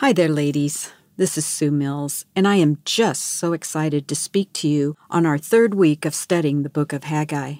Hi there, ladies. This is Sue Mills, and I am just so excited to speak to you on our third week of studying the book of Haggai.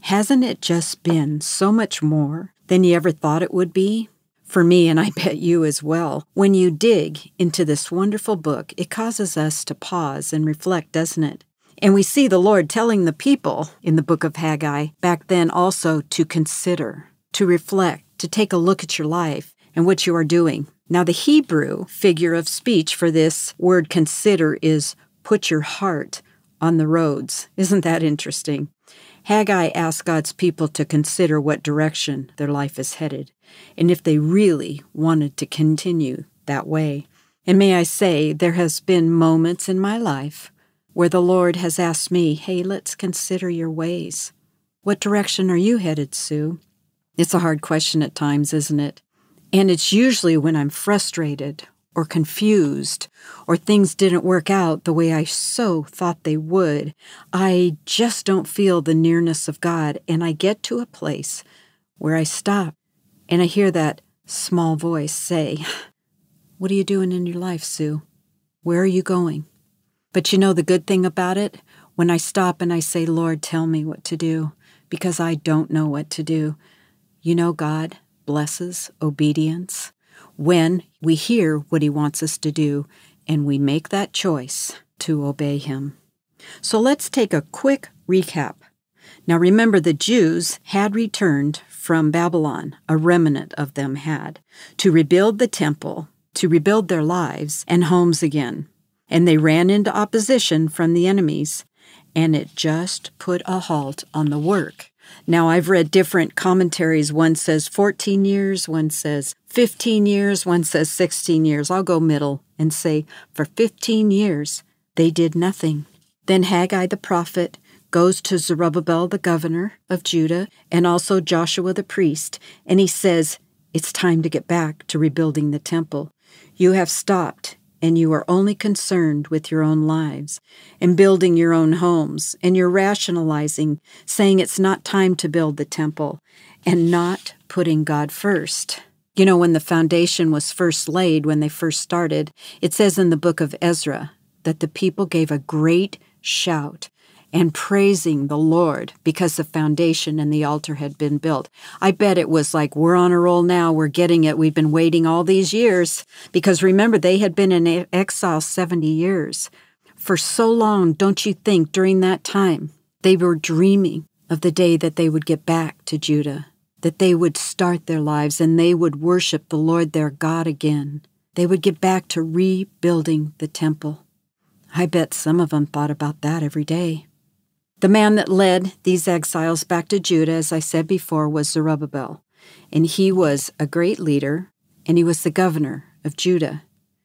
Hasn't it just been so much more than you ever thought it would be? For me, and I bet you as well, when you dig into this wonderful book, it causes us to pause and reflect, doesn't it? And we see the Lord telling the people in the book of Haggai back then also to consider, to reflect, to take a look at your life and what you are doing. Now, the Hebrew figure of speech for this word consider is put your heart on the roads. Isn't that interesting? Haggai asked God's people to consider what direction their life is headed and if they really wanted to continue that way. And may I say, there has been moments in my life where the Lord has asked me, hey, let's consider your ways. What direction are you headed, Sue? It's a hard question at times, isn't it? And it's usually when I'm frustrated or confused or things didn't work out the way I so thought they would. I just don't feel the nearness of God. And I get to a place where I stop and I hear that small voice say, What are you doing in your life, Sue? Where are you going? But you know the good thing about it? When I stop and I say, Lord, tell me what to do, because I don't know what to do, you know, God blesses obedience when we hear what He wants us to do and we make that choice to obey Him. So let's take a quick recap. Now remember, the Jews had returned from Babylon, a remnant of them had, to rebuild the temple, to rebuild their lives and homes again and they ran into opposition from the enemies, and it just put a halt on the work. Now, I've read different commentaries. One says 14 years, one says 15 years, one says 16 years. I'll go middle and say for 15 years, they did nothing. Then Haggai the prophet goes to Zerubbabel the governor of Judah and also Joshua the priest, and he says, It's time to get back to rebuilding the temple. You have stopped and you are only concerned with your own lives and building your own homes, and you're rationalizing, saying it's not time to build the temple, and not putting God first. You know, when the foundation was first laid, when they first started, it says in the book of Ezra that the people gave a great shout and praising the Lord because the foundation and the altar had been built. I bet it was like, we're on a roll now, we're getting it, we've been waiting all these years. Because remember, they had been in exile 70 years. For so long, don't you think during that time they were dreaming of the day that they would get back to Judah, that they would start their lives and they would worship the Lord their God again? They would get back to rebuilding the temple. I bet some of them thought about that every day. The man that led these exiles back to Judah, as I said before, was Zerubbabel, and he was a great leader, and he was the governor of Judah.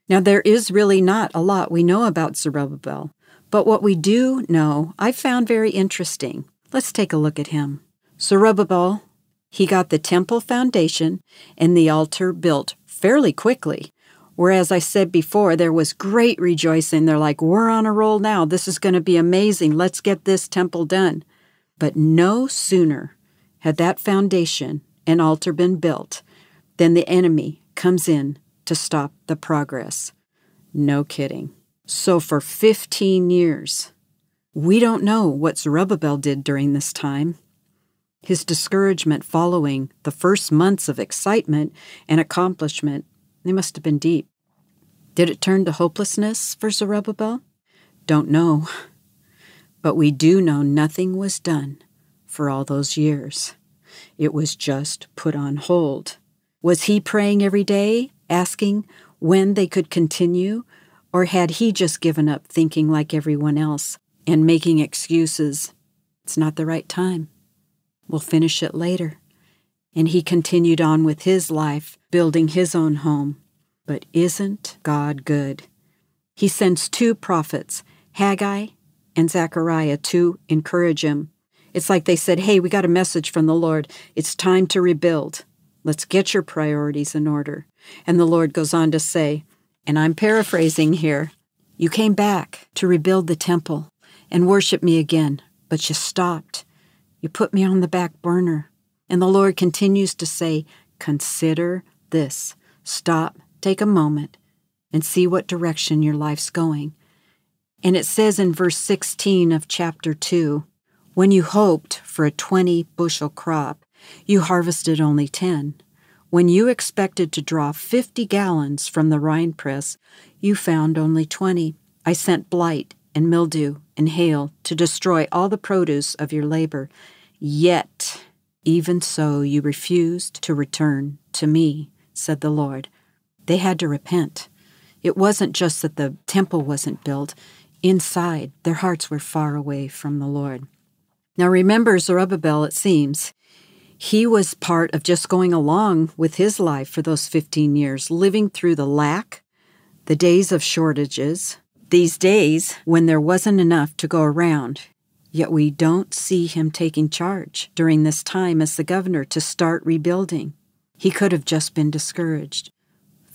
Now, there is really not a lot we know about Zerubbabel, but what we do know I found very interesting. Let's take a look at him. Zerubbabel, he got the temple foundation and the altar built fairly quickly. Whereas I said before, there was great rejoicing. They're like, we're on a roll now. This is going to be amazing. Let's get this temple done. But no sooner had that foundation and altar been built than the enemy comes in to stop the progress. No kidding. So for 15 years, we don't know what Zerubbabel did during this time. His discouragement following the first months of excitement and accomplishment they must have been deep. Did it turn to hopelessness for Zerubbabel? Don't know. But we do know nothing was done for all those years. It was just put on hold. Was he praying every day, asking when they could continue, or had he just given up thinking like everyone else and making excuses? It's not the right time. We'll finish it later and he continued on with his life, building his own home. But isn't God good? He sends two prophets, Haggai and Zechariah, to encourage him. It's like they said, Hey, we got a message from the Lord. It's time to rebuild. Let's get your priorities in order. And the Lord goes on to say, and I'm paraphrasing here You came back to rebuild the temple and worship me again, but you stopped. You put me on the back burner. And the Lord continues to say, Consider this. Stop, take a moment, and see what direction your life's going. And it says in verse 16 of chapter 2 When you hoped for a 20 bushel crop, you harvested only 10. When you expected to draw 50 gallons from the wine press, you found only 20. I sent blight and mildew and hail to destroy all the produce of your labor. Yet, even so, you refused to return to me, said the Lord. They had to repent. It wasn't just that the temple wasn't built, inside, their hearts were far away from the Lord. Now remember Zerubbabel, it seems. He was part of just going along with his life for those 15 years, living through the lack, the days of shortages, these days when there wasn't enough to go around. Yet we don't see him taking charge during this time as the governor to start rebuilding. He could have just been discouraged,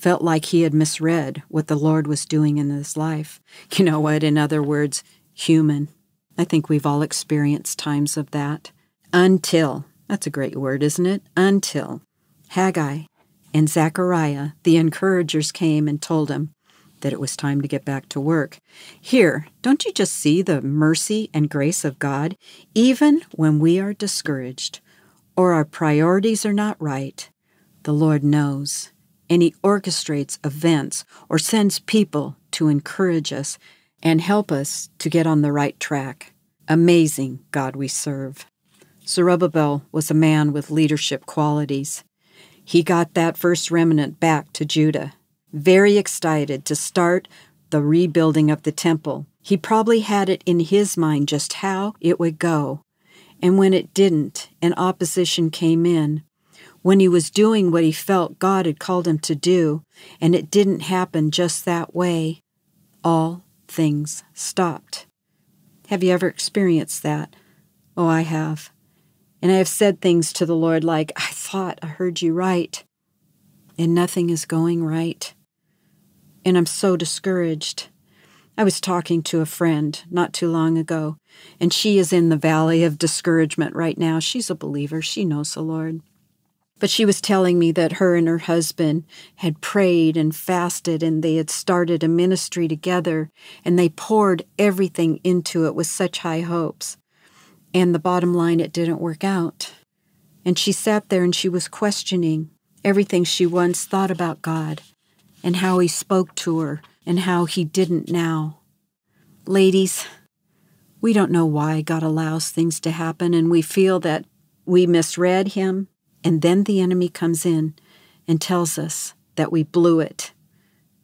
felt like he had misread what the Lord was doing in his life. You know what? In other words, human. I think we've all experienced times of that. Until, that's a great word, isn't it? Until Haggai and Zechariah, the encouragers, came and told him, that it was time to get back to work. Here, don't you just see the mercy and grace of God, even when we are discouraged or our priorities are not right? The Lord knows, and He orchestrates events or sends people to encourage us and help us to get on the right track. Amazing God we serve. Zerubbabel was a man with leadership qualities. He got that first remnant back to Judah very excited to start the rebuilding of the temple. He probably had it in his mind just how it would go. And when it didn't, and opposition came in, when he was doing what he felt God had called him to do, and it didn't happen just that way, all things stopped. Have you ever experienced that? Oh, I have. And I have said things to the Lord like, I thought I heard you right, and nothing is going right and I'm so discouraged. I was talking to a friend not too long ago, and she is in the valley of discouragement right now. She's a believer, she knows the Lord. But she was telling me that her and her husband had prayed and fasted and they had started a ministry together and they poured everything into it with such high hopes. And the bottom line, it didn't work out. And she sat there and she was questioning everything she once thought about God and how he spoke to her and how he didn't now. Ladies, we don't know why God allows things to happen, and we feel that we misread him, and then the enemy comes in and tells us that we blew it,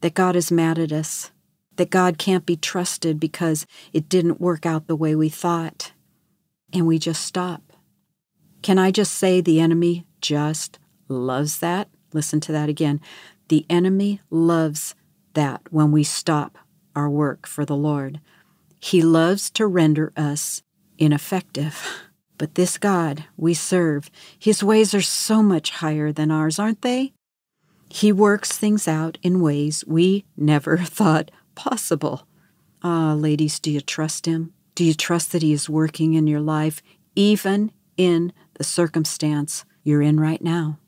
that God is mad at us, that God can't be trusted because it didn't work out the way we thought, and we just stop. Can I just say the enemy just loves that? Listen to that again. The enemy loves that when we stop our work for the Lord. He loves to render us ineffective. But this God we serve, his ways are so much higher than ours, aren't they? He works things out in ways we never thought possible. Ah, ladies, do you trust him? Do you trust that he is working in your life, even in the circumstance you're in right now?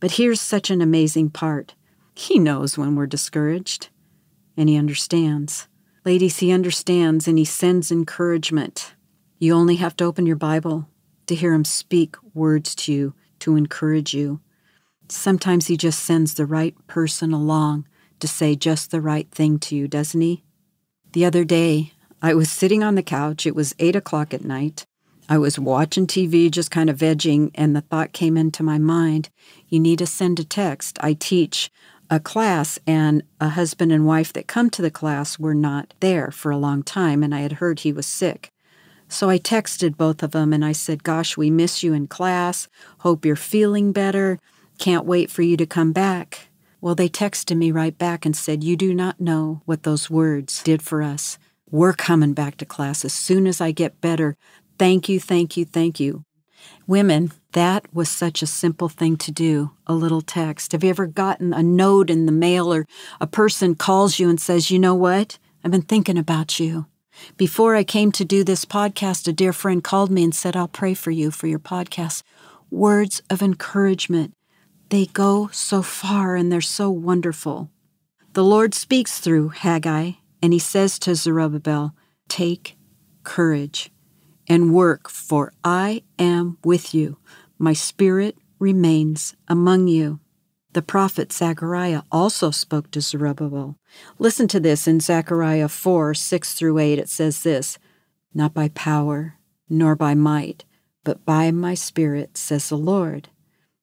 But here's such an amazing part he knows when we're discouraged, and He understands. Ladies, He understands and He sends encouragement. You only have to open your Bible to hear Him speak words to you to encourage you. Sometimes He just sends the right person along to say just the right thing to you, doesn't He? The other day, I was sitting on the couch. It was eight o'clock at night. I was watching TV, just kind of vegging, and the thought came into my mind you need to send a text. I teach a class, and a husband and wife that come to the class were not there for a long time, and I had heard he was sick. So I texted both of them and I said, Gosh, we miss you in class. Hope you're feeling better. Can't wait for you to come back. Well, they texted me right back and said, You do not know what those words did for us. We're coming back to class as soon as I get better. Thank you, thank you, thank you. Women, that was such a simple thing to do, a little text. Have you ever gotten a note in the mail or a person calls you and says, You know what? I've been thinking about you. Before I came to do this podcast, a dear friend called me and said, I'll pray for you for your podcast. Words of encouragement. They go so far and they're so wonderful. The Lord speaks through Haggai, and he says to Zerubbabel, Take courage and work, for I am with you. My spirit remains among you. The prophet Zechariah also spoke to Zerubbabel. Listen to this in Zechariah 4 6 through 8. It says this Not by power, nor by might, but by my spirit, says the Lord.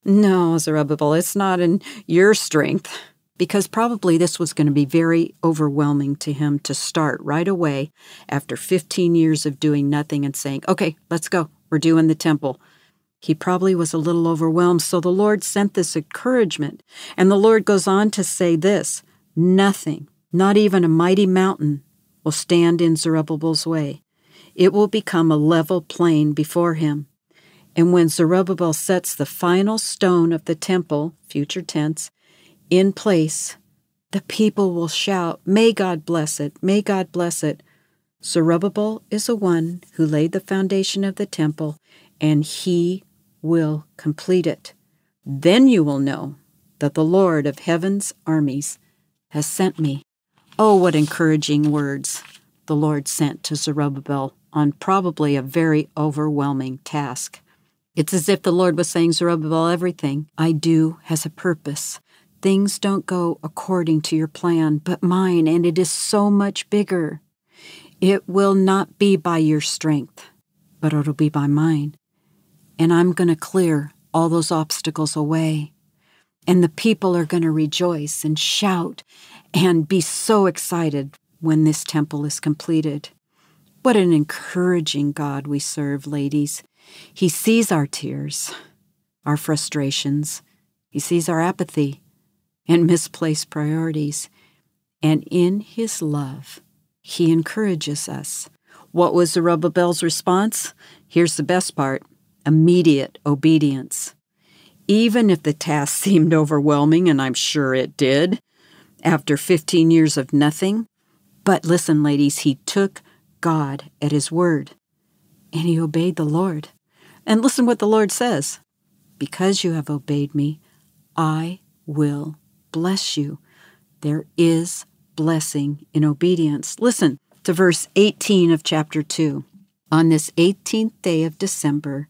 No, Zerubbabel, it's not in your strength, because probably this was going to be very overwhelming to him to start right away after 15 years of doing nothing and saying, Okay, let's go. We're doing the temple. He probably was a little overwhelmed, so the Lord sent this encouragement. And the Lord goes on to say this Nothing, not even a mighty mountain, will stand in Zerubbabel's way. It will become a level plain before him. And when Zerubbabel sets the final stone of the temple, future tense, in place, the people will shout, May God bless it, may God bless it. Zerubbabel is the one who laid the foundation of the temple, and he will complete it. Then you will know that the Lord of heaven's armies has sent me. Oh, what encouraging words the Lord sent to Zerubbabel on probably a very overwhelming task. It's as if the Lord was saying, Zerubbabel, everything I do has a purpose. Things don't go according to your plan, but mine, and it is so much bigger. It will not be by your strength, but it'll be by mine and I'm going to clear all those obstacles away. And the people are going to rejoice and shout and be so excited when this temple is completed. What an encouraging God we serve, ladies. He sees our tears, our frustrations, He sees our apathy and misplaced priorities. And in His love, He encourages us. What was Zerubbabel's response? Here's the best part immediate obedience. Even if the task seemed overwhelming, and I'm sure it did, after 15 years of nothing. But listen, ladies, he took God at his word and he obeyed the Lord. And listen what the Lord says Because you have obeyed me, I will bless you. There is blessing in obedience. Listen to verse 18 of chapter 2. On this 18th day of December,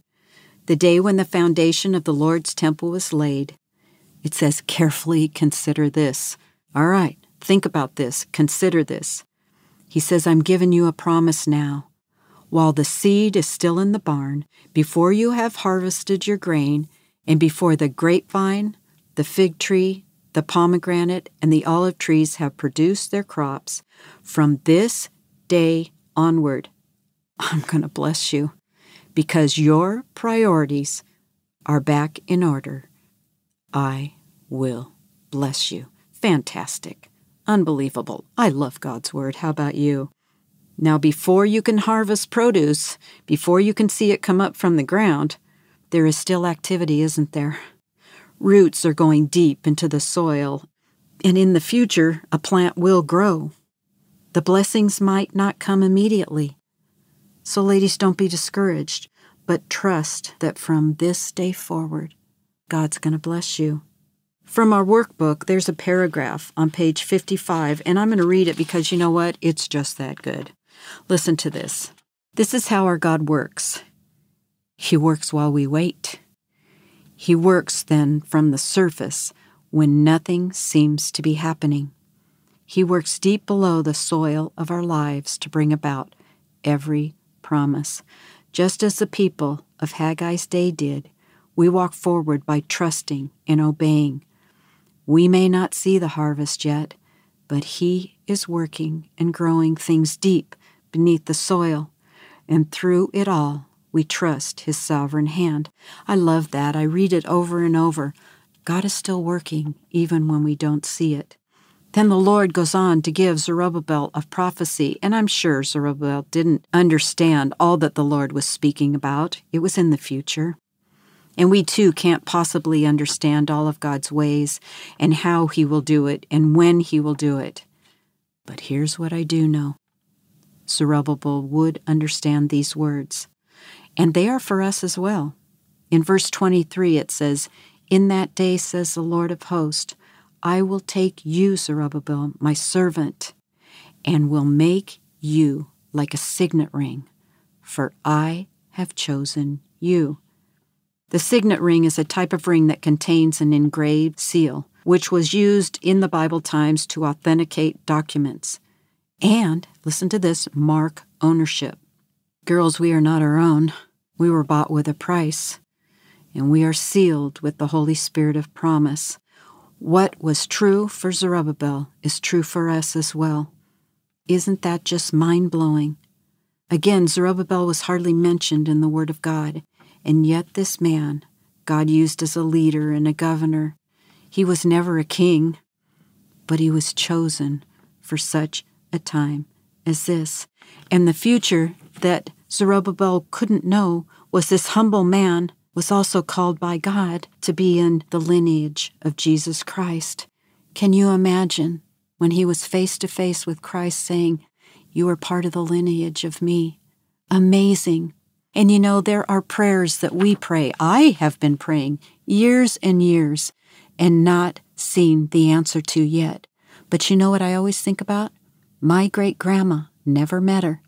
the day when the foundation of the Lord's temple was laid. It says, carefully consider this. All right, think about this, consider this. He says, I'm giving you a promise now. While the seed is still in the barn, before you have harvested your grain, and before the grapevine, the fig tree, the pomegranate, and the olive trees have produced their crops, from this day onward, I'm going to bless you because your priorities are back in order, I will bless you. Fantastic. Unbelievable. I love God's Word. How about you? Now, before you can harvest produce, before you can see it come up from the ground, there is still activity, isn't there? Roots are going deep into the soil, and in the future, a plant will grow. The blessings might not come immediately, so, ladies, don't be discouraged, but trust that from this day forward, God's going to bless you. From our workbook, there's a paragraph on page 55, and I'm going to read it because you know what? It's just that good. Listen to this. This is how our God works He works while we wait. He works then from the surface when nothing seems to be happening. He works deep below the soil of our lives to bring about every promise. Just as the people of Haggai's day did, we walk forward by trusting and obeying. We may not see the harvest yet, but He is working and growing things deep beneath the soil, and through it all, we trust His sovereign hand. I love that. I read it over and over. God is still working, even when we don't see it. Then the Lord goes on to give Zerubbabel a prophecy, and I'm sure Zerubbabel didn't understand all that the Lord was speaking about. It was in the future. And we too can't possibly understand all of God's ways and how He will do it and when He will do it. But here's what I do know Zerubbabel would understand these words, and they are for us as well. In verse 23, it says, In that day, says the Lord of hosts, I will take you, Zerubbabel, my servant, and will make you like a signet ring, for I have chosen you. The signet ring is a type of ring that contains an engraved seal, which was used in the Bible times to authenticate documents. And, listen to this, mark ownership. Girls, we are not our own. We were bought with a price, and we are sealed with the Holy Spirit of promise. What was true for Zerubbabel is true for us as well. Isn't that just mind blowing? Again, Zerubbabel was hardly mentioned in the Word of God, and yet this man, God used as a leader and a governor, he was never a king, but he was chosen for such a time as this. And the future that Zerubbabel couldn't know was this humble man was also called by God to be in the lineage of Jesus Christ. Can you imagine when he was face to face with Christ saying, You are part of the lineage of me? Amazing. And you know, there are prayers that we pray. I have been praying years and years and not seen the answer to yet. But you know what I always think about? My great grandma never met her.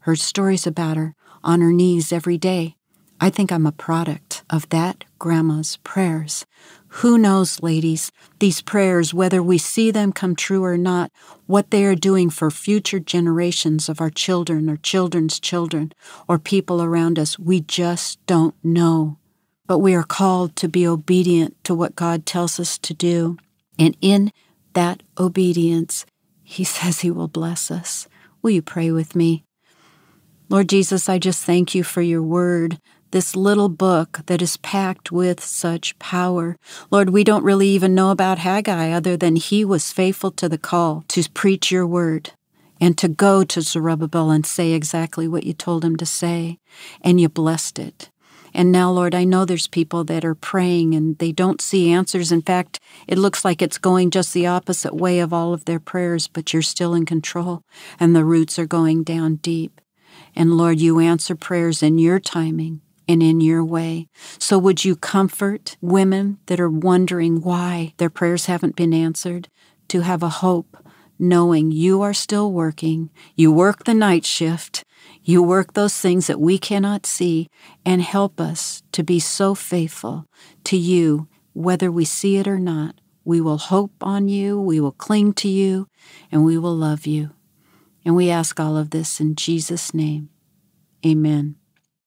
Heard stories about her on her knees every day. I think I'm a product of that grandma's prayers. Who knows, ladies, these prayers, whether we see them come true or not, what they are doing for future generations of our children or children's children or people around us, we just don't know. But we are called to be obedient to what God tells us to do. And in that obedience, He says He will bless us. Will you pray with me? Lord Jesus, I just thank you for your word this little book that is packed with such power. Lord, we don't really even know about Haggai other than he was faithful to the call to preach your word and to go to Zerubbabel and say exactly what you told him to say, and you blessed it. And now, Lord, I know there's people that are praying and they don't see answers. In fact, it looks like it's going just the opposite way of all of their prayers, but you're still in control and the roots are going down deep. And Lord, you answer prayers in your timing and in your way. So would you comfort women that are wondering why their prayers haven't been answered to have a hope knowing you are still working. You work the night shift. You work those things that we cannot see and help us to be so faithful to you, whether we see it or not. We will hope on you, we will cling to you, and we will love you. And we ask all of this in Jesus' name. Amen.